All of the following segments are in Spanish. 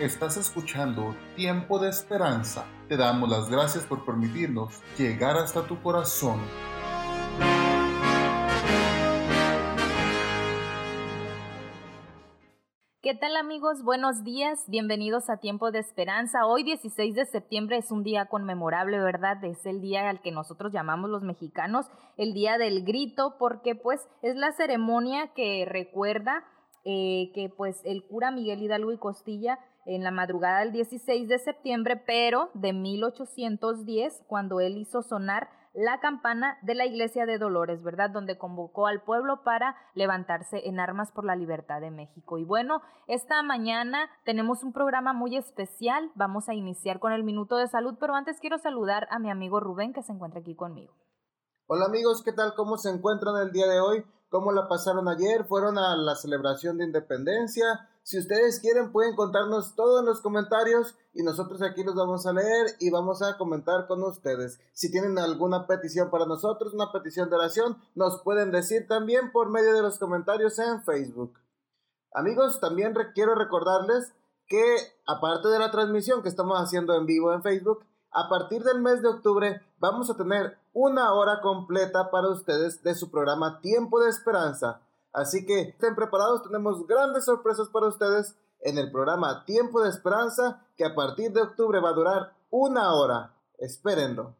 Estás escuchando Tiempo de Esperanza. Te damos las gracias por permitirnos llegar hasta tu corazón. ¿Qué tal amigos? Buenos días, bienvenidos a Tiempo de Esperanza. Hoy 16 de septiembre es un día conmemorable, ¿verdad? Es el día al que nosotros llamamos los mexicanos el Día del Grito, porque pues es la ceremonia que recuerda eh, que pues el cura Miguel Hidalgo y Costilla en la madrugada del 16 de septiembre, pero de 1810, cuando él hizo sonar la campana de la iglesia de Dolores, ¿verdad? Donde convocó al pueblo para levantarse en armas por la libertad de México. Y bueno, esta mañana tenemos un programa muy especial. Vamos a iniciar con el minuto de salud, pero antes quiero saludar a mi amigo Rubén que se encuentra aquí conmigo. Hola amigos, ¿qué tal? ¿Cómo se encuentran el día de hoy? ¿Cómo la pasaron ayer? ¿Fueron a la celebración de independencia? Si ustedes quieren pueden contarnos todo en los comentarios y nosotros aquí los vamos a leer y vamos a comentar con ustedes. Si tienen alguna petición para nosotros, una petición de oración, nos pueden decir también por medio de los comentarios en Facebook. Amigos, también quiero recordarles que aparte de la transmisión que estamos haciendo en vivo en Facebook, a partir del mes de octubre vamos a tener una hora completa para ustedes de su programa Tiempo de Esperanza. Así que estén preparados, tenemos grandes sorpresas para ustedes en el programa Tiempo de Esperanza que a partir de octubre va a durar una hora. Espérenlo.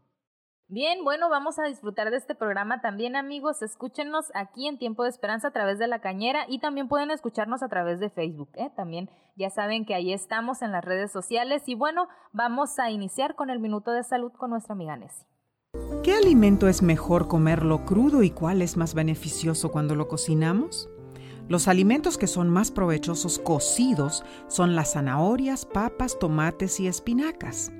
Bien, bueno, vamos a disfrutar de este programa también amigos. Escúchenos aquí en Tiempo de Esperanza a través de la cañera y también pueden escucharnos a través de Facebook. ¿eh? También ya saben que ahí estamos en las redes sociales y bueno, vamos a iniciar con el minuto de salud con nuestra amiga Nessie. ¿Qué alimento es mejor comerlo crudo y cuál es más beneficioso cuando lo cocinamos? Los alimentos que son más provechosos cocidos son las zanahorias, papas, tomates y espinacas.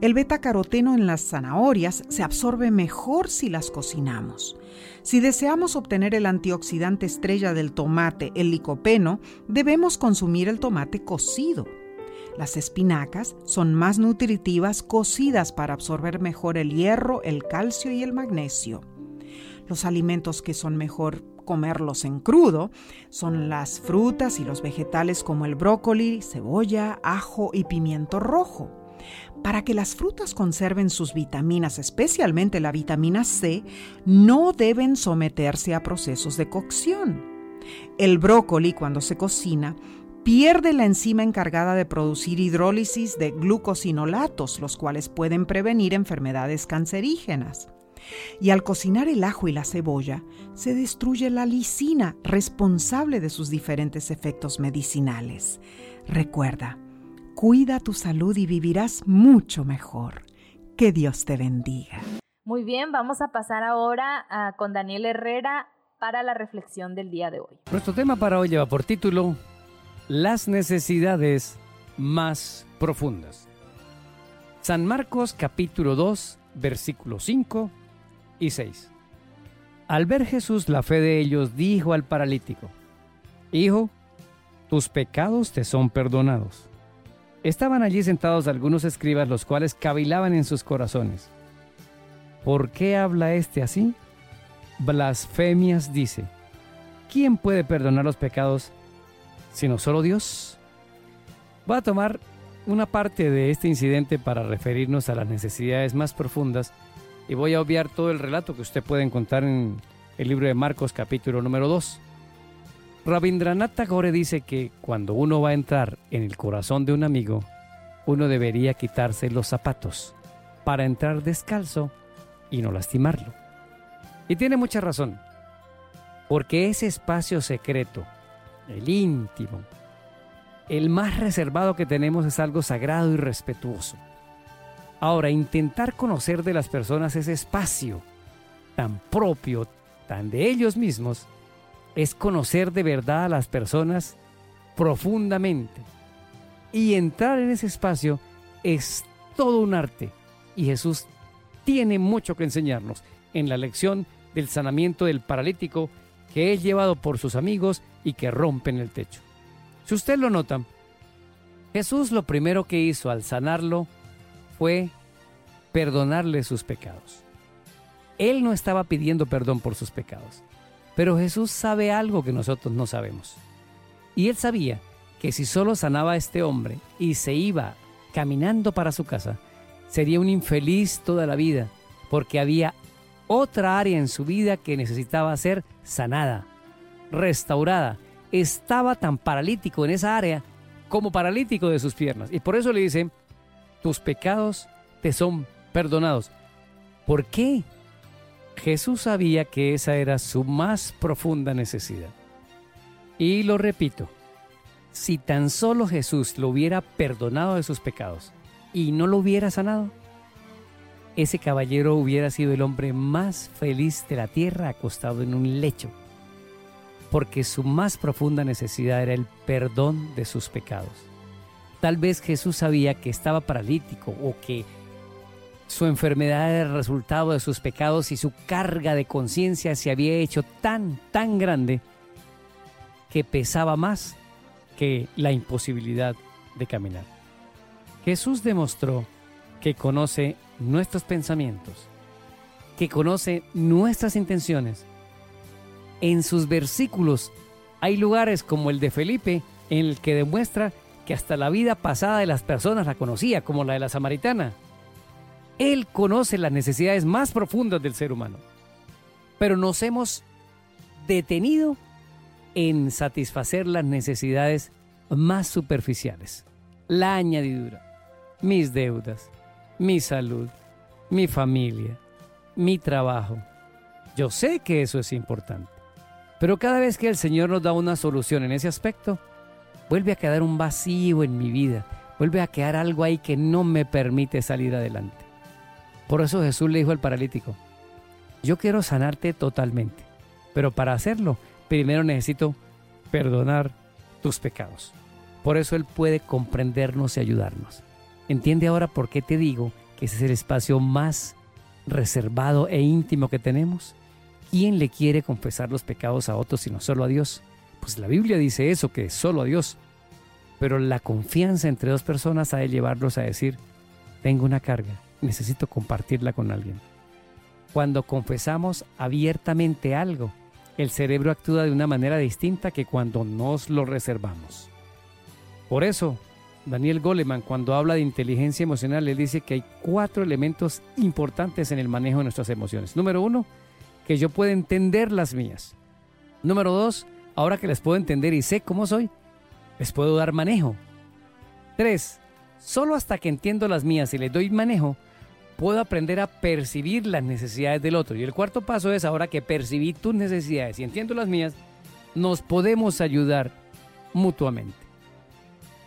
El beta-caroteno en las zanahorias se absorbe mejor si las cocinamos. Si deseamos obtener el antioxidante estrella del tomate, el licopeno, debemos consumir el tomate cocido. Las espinacas son más nutritivas cocidas para absorber mejor el hierro, el calcio y el magnesio. Los alimentos que son mejor comerlos en crudo son las frutas y los vegetales como el brócoli, cebolla, ajo y pimiento rojo. Para que las frutas conserven sus vitaminas, especialmente la vitamina C, no deben someterse a procesos de cocción. El brócoli, cuando se cocina, pierde la enzima encargada de producir hidrólisis de glucosinolatos, los cuales pueden prevenir enfermedades cancerígenas. Y al cocinar el ajo y la cebolla, se destruye la lisina, responsable de sus diferentes efectos medicinales. Recuerda, Cuida tu salud y vivirás mucho mejor. Que Dios te bendiga. Muy bien, vamos a pasar ahora ah, con Daniel Herrera para la reflexión del día de hoy. Nuestro tema para hoy lleva por título Las necesidades más profundas. San Marcos capítulo 2 versículos 5 y 6. Al ver Jesús la fe de ellos, dijo al paralítico, Hijo, tus pecados te son perdonados. Estaban allí sentados algunos escribas los cuales cavilaban en sus corazones. ¿Por qué habla este así? Blasfemias dice. ¿Quién puede perdonar los pecados sino solo Dios? Voy a tomar una parte de este incidente para referirnos a las necesidades más profundas y voy a obviar todo el relato que usted puede encontrar en el libro de Marcos capítulo número 2. Rabindranath Tagore dice que cuando uno va a entrar en el corazón de un amigo, uno debería quitarse los zapatos para entrar descalzo y no lastimarlo. Y tiene mucha razón, porque ese espacio secreto, el íntimo, el más reservado que tenemos es algo sagrado y respetuoso. Ahora, intentar conocer de las personas ese espacio tan propio, tan de ellos mismos, es conocer de verdad a las personas profundamente. Y entrar en ese espacio es todo un arte. Y Jesús tiene mucho que enseñarnos en la lección del sanamiento del paralítico que es llevado por sus amigos y que rompen el techo. Si usted lo nota, Jesús lo primero que hizo al sanarlo fue perdonarle sus pecados. Él no estaba pidiendo perdón por sus pecados. Pero Jesús sabe algo que nosotros no sabemos. Y él sabía que si solo sanaba a este hombre y se iba caminando para su casa, sería un infeliz toda la vida, porque había otra área en su vida que necesitaba ser sanada, restaurada. Estaba tan paralítico en esa área como paralítico de sus piernas. Y por eso le dice, tus pecados te son perdonados. ¿Por qué? Jesús sabía que esa era su más profunda necesidad. Y lo repito, si tan solo Jesús lo hubiera perdonado de sus pecados y no lo hubiera sanado, ese caballero hubiera sido el hombre más feliz de la tierra acostado en un lecho, porque su más profunda necesidad era el perdón de sus pecados. Tal vez Jesús sabía que estaba paralítico o que su enfermedad era el resultado de sus pecados y su carga de conciencia se había hecho tan, tan grande que pesaba más que la imposibilidad de caminar. Jesús demostró que conoce nuestros pensamientos, que conoce nuestras intenciones. En sus versículos hay lugares como el de Felipe en el que demuestra que hasta la vida pasada de las personas la conocía, como la de la samaritana. Él conoce las necesidades más profundas del ser humano, pero nos hemos detenido en satisfacer las necesidades más superficiales. La añadidura, mis deudas, mi salud, mi familia, mi trabajo. Yo sé que eso es importante, pero cada vez que el Señor nos da una solución en ese aspecto, vuelve a quedar un vacío en mi vida, vuelve a quedar algo ahí que no me permite salir adelante. Por eso Jesús le dijo al paralítico, yo quiero sanarte totalmente, pero para hacerlo, primero necesito perdonar tus pecados. Por eso Él puede comprendernos y ayudarnos. ¿Entiende ahora por qué te digo que ese es el espacio más reservado e íntimo que tenemos? ¿Quién le quiere confesar los pecados a otros sino solo a Dios? Pues la Biblia dice eso, que solo a Dios. Pero la confianza entre dos personas ha de llevarlos a decir, tengo una carga, necesito compartirla con alguien. Cuando confesamos abiertamente algo, el cerebro actúa de una manera distinta que cuando nos lo reservamos. Por eso, Daniel Goleman, cuando habla de inteligencia emocional, le dice que hay cuatro elementos importantes en el manejo de nuestras emociones. Número uno, que yo pueda entender las mías. Número dos, ahora que las puedo entender y sé cómo soy, les puedo dar manejo. Tres, solo hasta que entiendo las mías y les doy manejo, puedo aprender a percibir las necesidades del otro. Y el cuarto paso es, ahora que percibí tus necesidades y entiendo las mías, nos podemos ayudar mutuamente.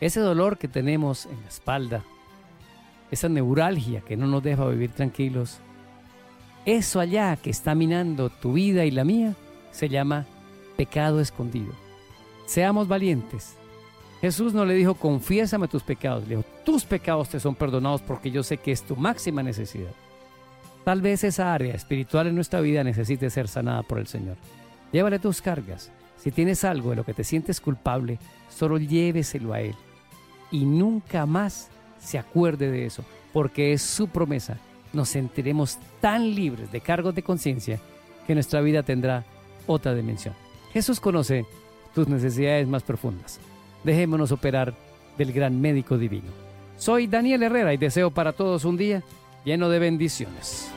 Ese dolor que tenemos en la espalda, esa neuralgia que no nos deja vivir tranquilos, eso allá que está minando tu vida y la mía, se llama pecado escondido. Seamos valientes. Jesús no le dijo, confiésame tus pecados, le dijo, tus pecados te son perdonados porque yo sé que es tu máxima necesidad. Tal vez esa área espiritual en nuestra vida necesite ser sanada por el Señor. Llévale tus cargas. Si tienes algo de lo que te sientes culpable, solo lléveselo a Él y nunca más se acuerde de eso, porque es su promesa. Nos sentiremos tan libres de cargos de conciencia que nuestra vida tendrá otra dimensión. Jesús conoce tus necesidades más profundas. Dejémonos operar del gran médico divino. Soy Daniel Herrera y deseo para todos un día lleno de bendiciones.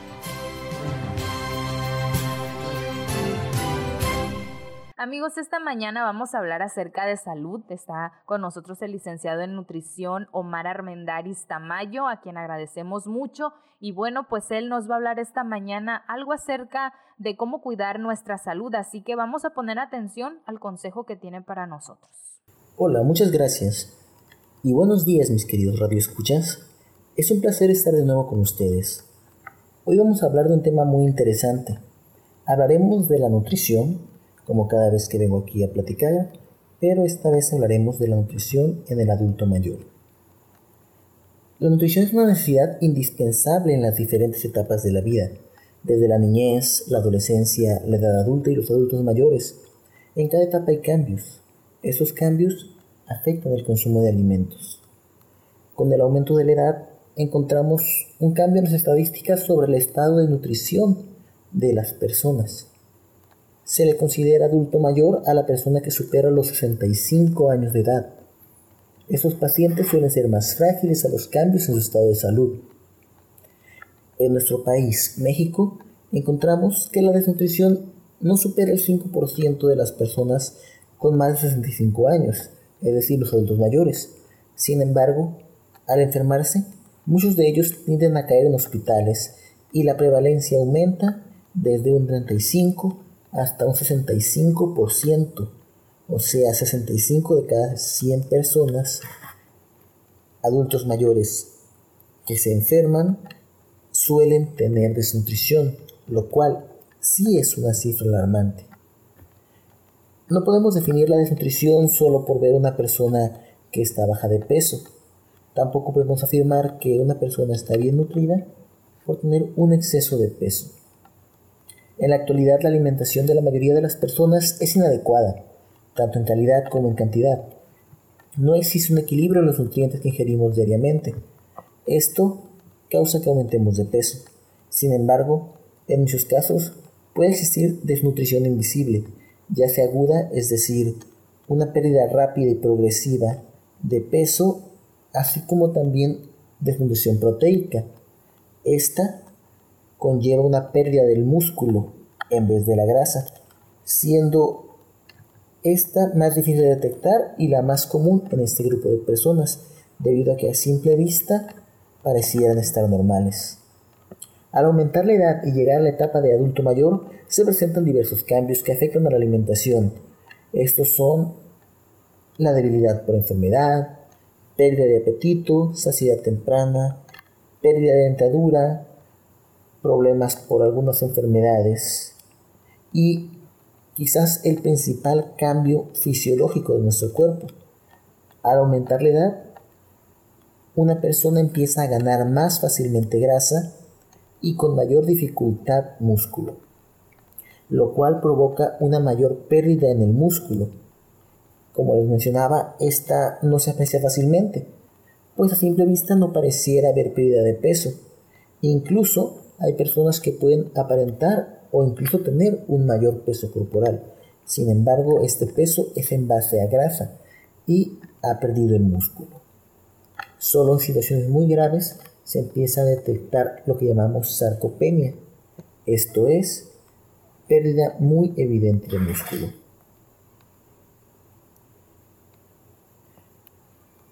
Amigos, esta mañana vamos a hablar acerca de salud. Está con nosotros el licenciado en nutrición Omar Armendaris Tamayo, a quien agradecemos mucho. Y bueno, pues él nos va a hablar esta mañana algo acerca de cómo cuidar nuestra salud. Así que vamos a poner atención al consejo que tiene para nosotros. Hola, muchas gracias. Y buenos días, mis queridos radioescuchas. Es un placer estar de nuevo con ustedes. Hoy vamos a hablar de un tema muy interesante. Hablaremos de la nutrición como cada vez que vengo aquí a platicar, pero esta vez hablaremos de la nutrición en el adulto mayor. La nutrición es una necesidad indispensable en las diferentes etapas de la vida, desde la niñez, la adolescencia, la edad adulta y los adultos mayores. En cada etapa hay cambios. Esos cambios afectan el consumo de alimentos. Con el aumento de la edad encontramos un cambio en las estadísticas sobre el estado de nutrición de las personas se le considera adulto mayor a la persona que supera los 65 años de edad. Estos pacientes suelen ser más frágiles a los cambios en su estado de salud. En nuestro país, México, encontramos que la desnutrición no supera el 5% de las personas con más de 65 años, es decir, los adultos mayores. Sin embargo, al enfermarse, muchos de ellos tienden a caer en hospitales y la prevalencia aumenta desde un 35 hasta un 65%, o sea, 65 de cada 100 personas adultos mayores que se enferman suelen tener desnutrición, lo cual sí es una cifra alarmante. No podemos definir la desnutrición solo por ver una persona que está baja de peso. Tampoco podemos afirmar que una persona está bien nutrida por tener un exceso de peso. En la actualidad la alimentación de la mayoría de las personas es inadecuada, tanto en calidad como en cantidad. No existe un equilibrio en los nutrientes que ingerimos diariamente. Esto causa que aumentemos de peso. Sin embargo, en muchos casos puede existir desnutrición invisible, ya sea aguda, es decir, una pérdida rápida y progresiva de peso, así como también desnutrición proteica. Esta conlleva una pérdida del músculo en vez de la grasa, siendo esta más difícil de detectar y la más común en este grupo de personas, debido a que a simple vista parecieran estar normales. Al aumentar la edad y llegar a la etapa de adulto mayor, se presentan diversos cambios que afectan a la alimentación. Estos son la debilidad por enfermedad, pérdida de apetito, saciedad temprana, pérdida de dentadura, problemas por algunas enfermedades y quizás el principal cambio fisiológico de nuestro cuerpo. Al aumentar la edad, una persona empieza a ganar más fácilmente grasa y con mayor dificultad músculo, lo cual provoca una mayor pérdida en el músculo. Como les mencionaba, esta no se aprecia fácilmente, pues a simple vista no pareciera haber pérdida de peso. Incluso hay personas que pueden aparentar o incluso tener un mayor peso corporal. Sin embargo, este peso es en base a grasa y ha perdido el músculo. Solo en situaciones muy graves se empieza a detectar lo que llamamos sarcopenia, esto es, pérdida muy evidente de músculo.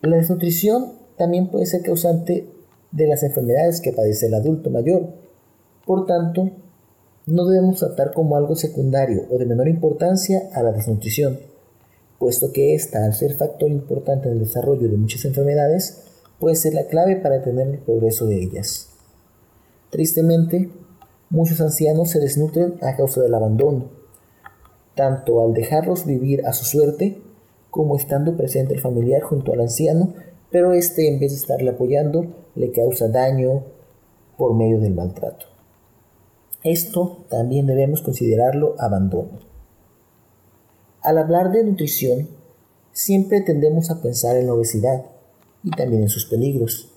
La desnutrición también puede ser causante de las enfermedades que padece el adulto mayor. Por tanto, no debemos tratar como algo secundario o de menor importancia a la desnutrición, puesto que esta, al ser factor importante en el desarrollo de muchas enfermedades, puede ser la clave para detener el progreso de ellas. Tristemente, muchos ancianos se desnutren a causa del abandono, tanto al dejarlos vivir a su suerte, como estando presente el familiar junto al anciano, pero éste en vez de estarle apoyando, le causa daño por medio del maltrato. Esto también debemos considerarlo abandono. Al hablar de nutrición, siempre tendemos a pensar en la obesidad, y también en sus peligros.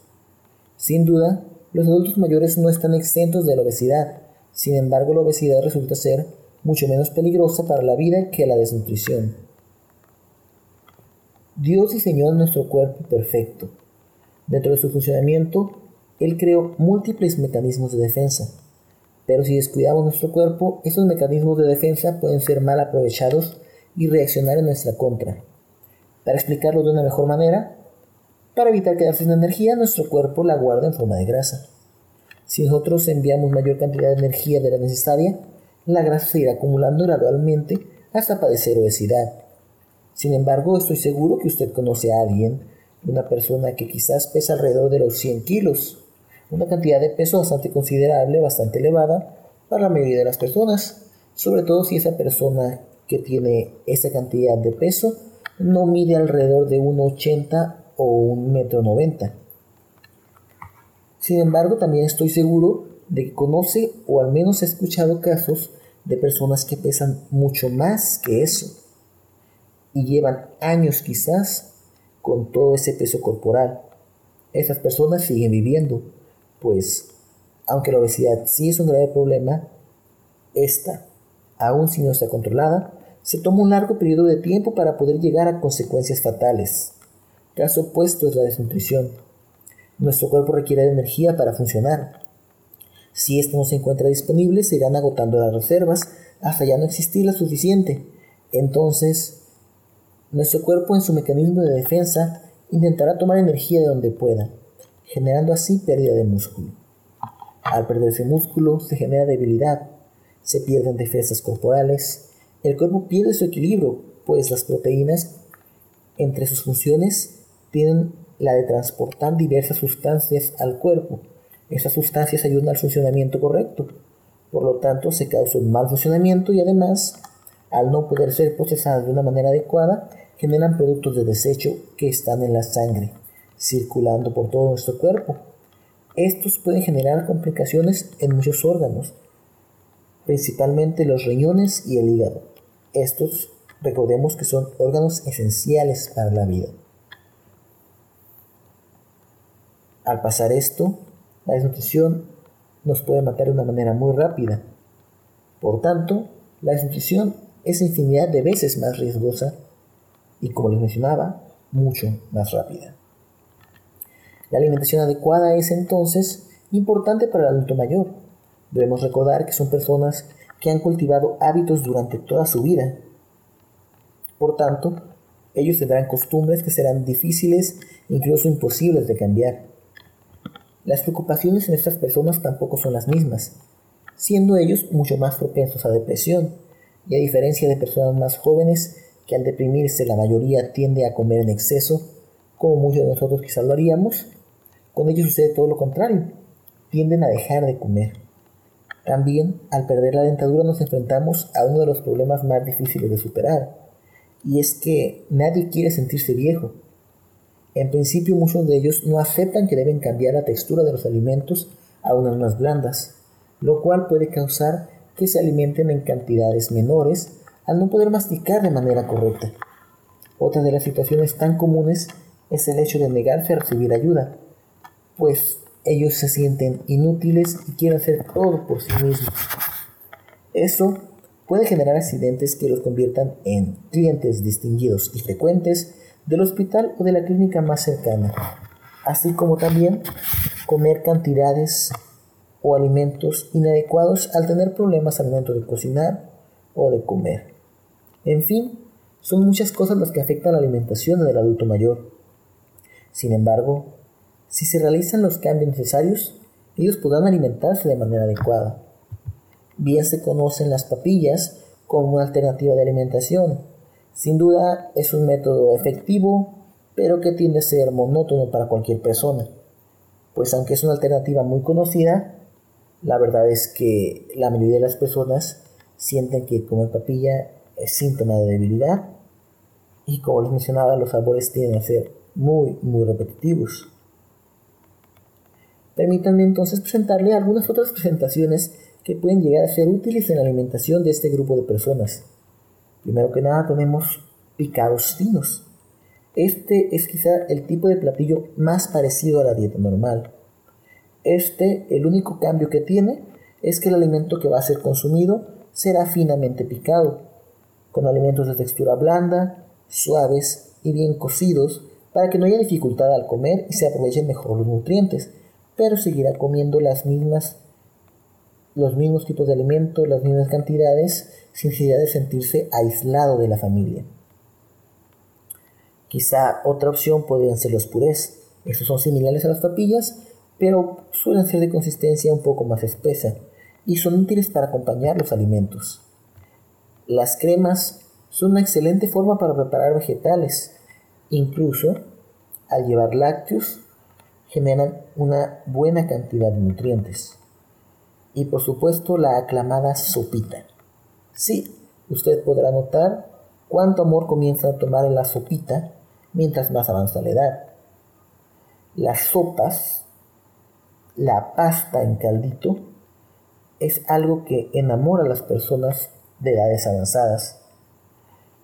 Sin duda, los adultos mayores no están exentos de la obesidad, sin embargo la obesidad resulta ser mucho menos peligrosa para la vida que la desnutrición. Dios diseñó nuestro cuerpo perfecto. Dentro de su funcionamiento, Él creó múltiples mecanismos de defensa. Pero si descuidamos nuestro cuerpo, esos mecanismos de defensa pueden ser mal aprovechados y reaccionar en nuestra contra. Para explicarlo de una mejor manera, para evitar quedarse sin energía, nuestro cuerpo la guarda en forma de grasa. Si nosotros enviamos mayor cantidad de energía de la necesaria, la grasa se irá acumulando gradualmente hasta padecer obesidad. Sin embargo, estoy seguro que usted conoce a alguien, una persona que quizás pesa alrededor de los 100 kilos, una cantidad de peso bastante considerable, bastante elevada para la mayoría de las personas, sobre todo si esa persona que tiene esa cantidad de peso no mide alrededor de 1,80 o un metro noventa. Sin embargo, también estoy seguro de que conoce o al menos ha escuchado casos de personas que pesan mucho más que eso y llevan años quizás con todo ese peso corporal. Esas personas siguen viviendo, pues aunque la obesidad sí es un grave problema, esta, aun si no está controlada, se toma un largo periodo de tiempo para poder llegar a consecuencias fatales. Caso opuesto es la desnutrición. Nuestro cuerpo requiere de energía para funcionar. Si esto no se encuentra disponible, se irán agotando las reservas hasta ya no existir la suficiente. Entonces, nuestro cuerpo en su mecanismo de defensa intentará tomar energía de donde pueda, generando así pérdida de músculo. Al perderse músculo se genera debilidad, se pierden defensas corporales, el cuerpo pierde su equilibrio, pues las proteínas entre sus funciones tienen la de transportar diversas sustancias al cuerpo. Esas sustancias ayudan al funcionamiento correcto. Por lo tanto, se causa un mal funcionamiento y además, al no poder ser procesadas de una manera adecuada, generan productos de desecho que están en la sangre, circulando por todo nuestro cuerpo. Estos pueden generar complicaciones en muchos órganos, principalmente los riñones y el hígado. Estos, recordemos que son órganos esenciales para la vida. Al pasar esto, la desnutrición nos puede matar de una manera muy rápida. Por tanto, la desnutrición es infinidad de veces más riesgosa y, como les mencionaba, mucho más rápida. La alimentación adecuada es entonces importante para el adulto mayor. Debemos recordar que son personas que han cultivado hábitos durante toda su vida. Por tanto, ellos tendrán costumbres que serán difíciles, incluso imposibles de cambiar. Las preocupaciones en estas personas tampoco son las mismas, siendo ellos mucho más propensos a depresión, y a diferencia de personas más jóvenes que al deprimirse la mayoría tiende a comer en exceso, como muchos de nosotros quizás lo haríamos, con ellos sucede todo lo contrario, tienden a dejar de comer. También, al perder la dentadura nos enfrentamos a uno de los problemas más difíciles de superar, y es que nadie quiere sentirse viejo, en principio muchos de ellos no aceptan que deben cambiar la textura de los alimentos a unas más blandas, lo cual puede causar que se alimenten en cantidades menores al no poder masticar de manera correcta. Otra de las situaciones tan comunes es el hecho de negarse a recibir ayuda, pues ellos se sienten inútiles y quieren hacer todo por sí mismos. Eso puede generar accidentes que los conviertan en clientes distinguidos y frecuentes del hospital o de la clínica más cercana, así como también comer cantidades o alimentos inadecuados al tener problemas al momento de cocinar o de comer. En fin, son muchas cosas las que afectan la alimentación del adulto mayor. Sin embargo, si se realizan los cambios necesarios, ellos podrán alimentarse de manera adecuada. Bien se conocen las papillas como una alternativa de alimentación, sin duda es un método efectivo, pero que tiende a ser monótono para cualquier persona, pues aunque es una alternativa muy conocida, la verdad es que la mayoría de las personas sienten que comer papilla es síntoma de debilidad y como les mencionaba los sabores tienden a ser muy muy repetitivos. Permítanme entonces presentarle algunas otras presentaciones que pueden llegar a ser útiles en la alimentación de este grupo de personas. Primero que nada tenemos picados finos. Este es quizá el tipo de platillo más parecido a la dieta normal. Este, el único cambio que tiene es que el alimento que va a ser consumido será finamente picado, con alimentos de textura blanda, suaves y bien cocidos para que no haya dificultad al comer y se aprovechen mejor los nutrientes, pero seguirá comiendo las mismas los mismos tipos de alimentos, las mismas cantidades, sin necesidad de sentirse aislado de la familia. Quizá otra opción podrían ser los purés. Estos son similares a las papillas, pero suelen ser de consistencia un poco más espesa y son útiles para acompañar los alimentos. Las cremas son una excelente forma para preparar vegetales. Incluso, al llevar lácteos, generan una buena cantidad de nutrientes y por supuesto la aclamada sopita. Sí, usted podrá notar cuánto amor comienza a tomar en la sopita mientras más avanza la edad. Las sopas, la pasta en caldito, es algo que enamora a las personas de edades avanzadas.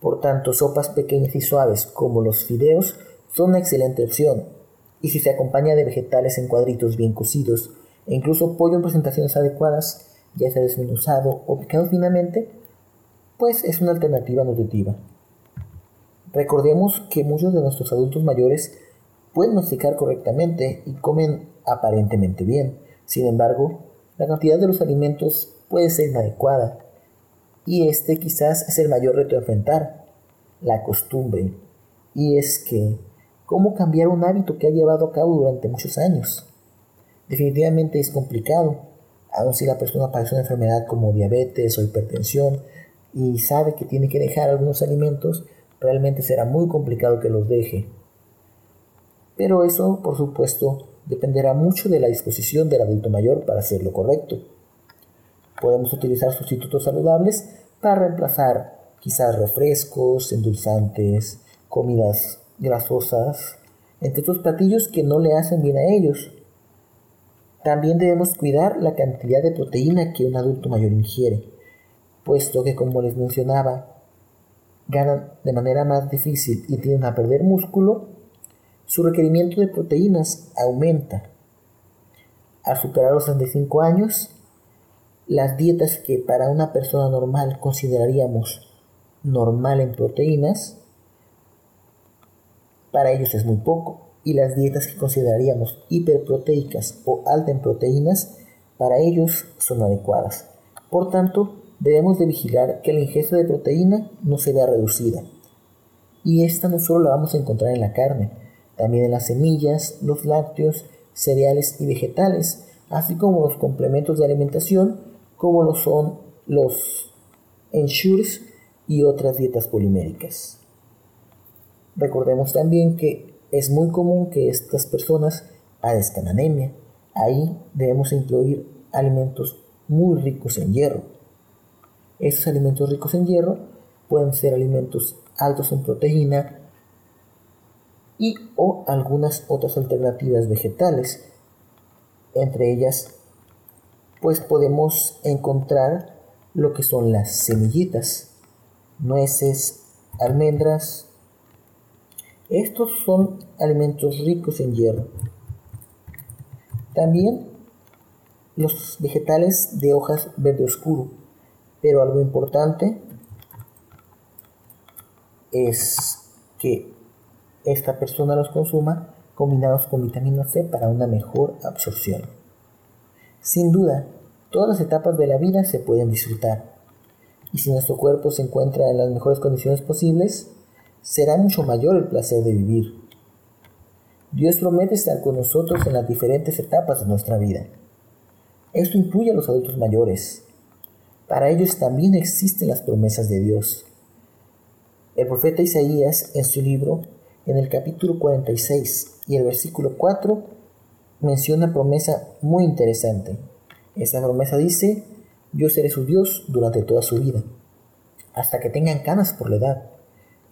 Por tanto, sopas pequeñas y suaves como los fideos son una excelente opción, y si se acompaña de vegetales en cuadritos bien cocidos e incluso pollo en presentaciones adecuadas, ya sea desmenuzado o picado finamente, pues es una alternativa nutritiva. Recordemos que muchos de nuestros adultos mayores pueden masticar correctamente y comen aparentemente bien. Sin embargo, la cantidad de los alimentos puede ser inadecuada y este quizás es el mayor reto a enfrentar, la costumbre. Y es que, ¿cómo cambiar un hábito que ha llevado a cabo durante muchos años? Definitivamente es complicado, aun si la persona padece una enfermedad como diabetes o hipertensión y sabe que tiene que dejar algunos alimentos, realmente será muy complicado que los deje. Pero eso, por supuesto, dependerá mucho de la disposición del adulto mayor para hacer lo correcto. Podemos utilizar sustitutos saludables para reemplazar quizás refrescos, endulzantes, comidas grasosas, entre otros platillos que no le hacen bien a ellos. También debemos cuidar la cantidad de proteína que un adulto mayor ingiere, puesto que como les mencionaba, ganan de manera más difícil y tienden a perder músculo, su requerimiento de proteínas aumenta. Al superar los 35 años, las dietas que para una persona normal consideraríamos normal en proteínas, para ellos es muy poco. Y las dietas que consideraríamos hiperproteicas o alta en proteínas, para ellos son adecuadas. Por tanto, debemos de vigilar que la ingesta de proteína no se vea reducida. Y esta no solo la vamos a encontrar en la carne, también en las semillas, los lácteos, cereales y vegetales, así como los complementos de alimentación como lo son los ensures y otras dietas poliméricas. Recordemos también que es muy común que estas personas padezcan anemia. Ahí debemos incluir alimentos muy ricos en hierro. Estos alimentos ricos en hierro pueden ser alimentos altos en proteína y o algunas otras alternativas vegetales, entre ellas pues podemos encontrar lo que son las semillitas, nueces, almendras. Estos son alimentos ricos en hierro. También los vegetales de hojas verde oscuro, pero algo importante es que esta persona los consuma combinados con vitamina C para una mejor absorción. Sin duda, todas las etapas de la vida se pueden disfrutar. Y si nuestro cuerpo se encuentra en las mejores condiciones posibles, será mucho mayor el placer de vivir. Dios promete estar con nosotros en las diferentes etapas de nuestra vida. Esto incluye a los adultos mayores. Para ellos también existen las promesas de Dios. El profeta Isaías en su libro, en el capítulo 46 y el versículo 4, menciona una promesa muy interesante. Esa promesa dice, yo seré su Dios durante toda su vida, hasta que tengan canas por la edad.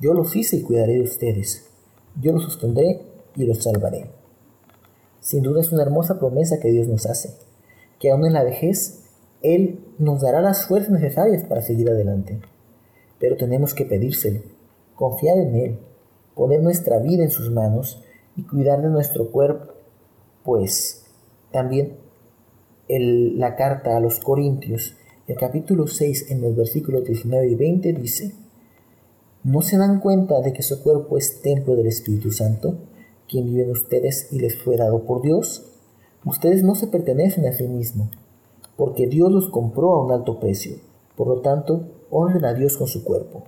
Yo los hice y cuidaré de ustedes. Yo los sostendré y los salvaré. Sin duda es una hermosa promesa que Dios nos hace, que aún en la vejez Él nos dará las fuerzas necesarias para seguir adelante. Pero tenemos que pedírselo, confiar en Él, poner nuestra vida en sus manos y cuidar de nuestro cuerpo pues también la carta a los Corintios, el capítulo 6, en los versículos 19 y 20 dice, ¿no se dan cuenta de que su cuerpo es templo del Espíritu Santo, quien vive en ustedes y les fue dado por Dios? Ustedes no se pertenecen a sí mismos, porque Dios los compró a un alto precio. Por lo tanto, honren a Dios con su cuerpo.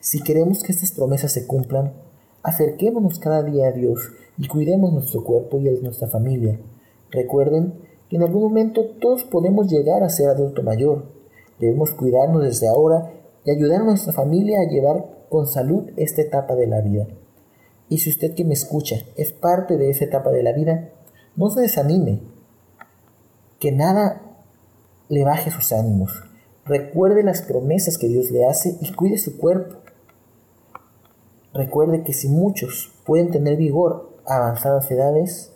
Si queremos que estas promesas se cumplan, acerquémonos cada día a Dios y cuidemos nuestro cuerpo y el de nuestra familia. Recuerden que en algún momento todos podemos llegar a ser adulto mayor. Debemos cuidarnos desde ahora y ayudar a nuestra familia a llevar con salud esta etapa de la vida. Y si usted que me escucha es parte de esa etapa de la vida, no se desanime. Que nada le baje sus ánimos. Recuerde las promesas que Dios le hace y cuide su cuerpo. Recuerde que si muchos pueden tener vigor avanzadas edades,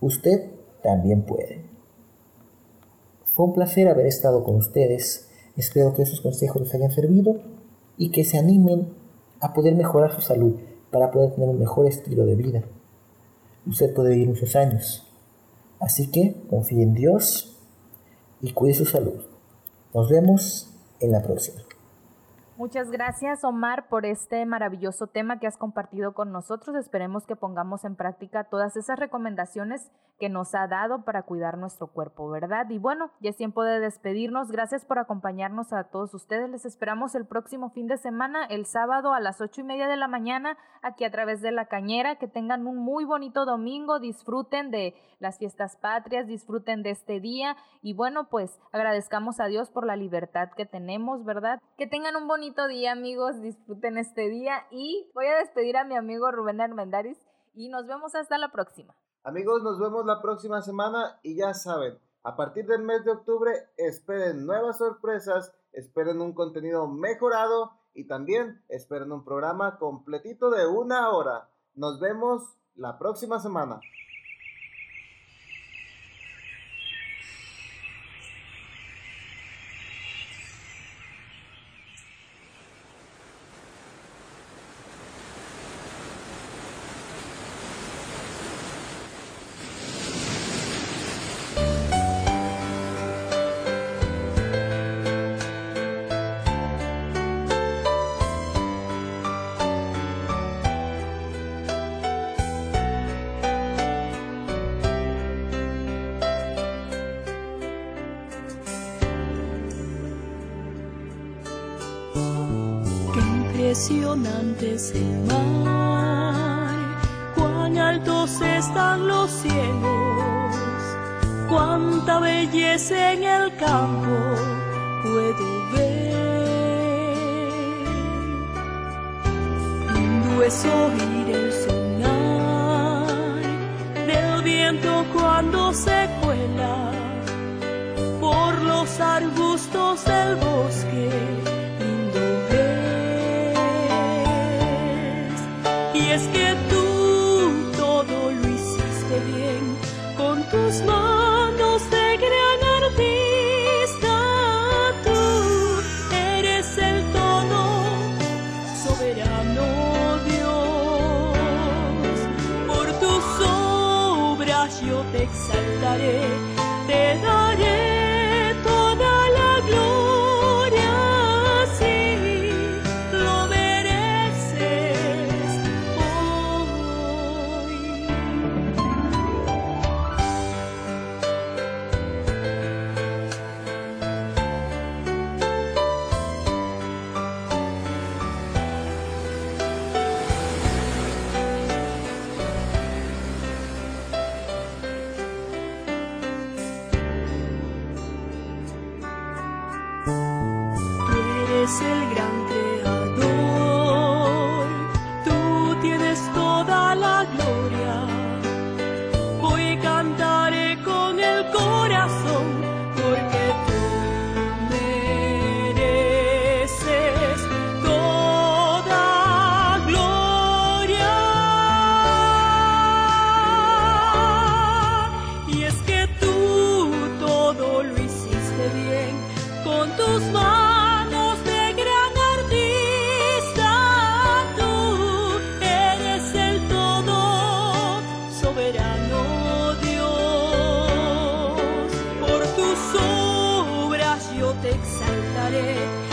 usted también puede. Fue un placer haber estado con ustedes. Espero que esos consejos les hayan servido y que se animen a poder mejorar su salud para poder tener un mejor estilo de vida. Usted puede vivir muchos años. Así que confíe en Dios y cuide su salud. Nos vemos en la próxima. Muchas gracias Omar por este maravilloso tema que has compartido con nosotros. Esperemos que pongamos en práctica todas esas recomendaciones que nos ha dado para cuidar nuestro cuerpo, ¿verdad? Y bueno, ya es tiempo de despedirnos. Gracias por acompañarnos a todos ustedes. Les esperamos el próximo fin de semana, el sábado a las ocho y media de la mañana, aquí a través de la cañera. Que tengan un muy bonito domingo, disfruten de las fiestas patrias, disfruten de este día y bueno, pues agradezcamos a Dios por la libertad que tenemos, ¿verdad? Que tengan un bonito día, amigos, disfruten este día y voy a despedir a mi amigo Rubén Armendaris y nos vemos hasta la próxima. Amigos, nos vemos la próxima semana y ya saben, a partir del mes de octubre esperen nuevas sorpresas, esperen un contenido mejorado y también esperen un programa completito de una hora. Nos vemos la próxima semana. Cuán altos están los cielos, cuánta belleza en el campo puedo ver. Lindo es oír el sonar del viento cuando se cuela por los arbustos del te exaltaré, te daré.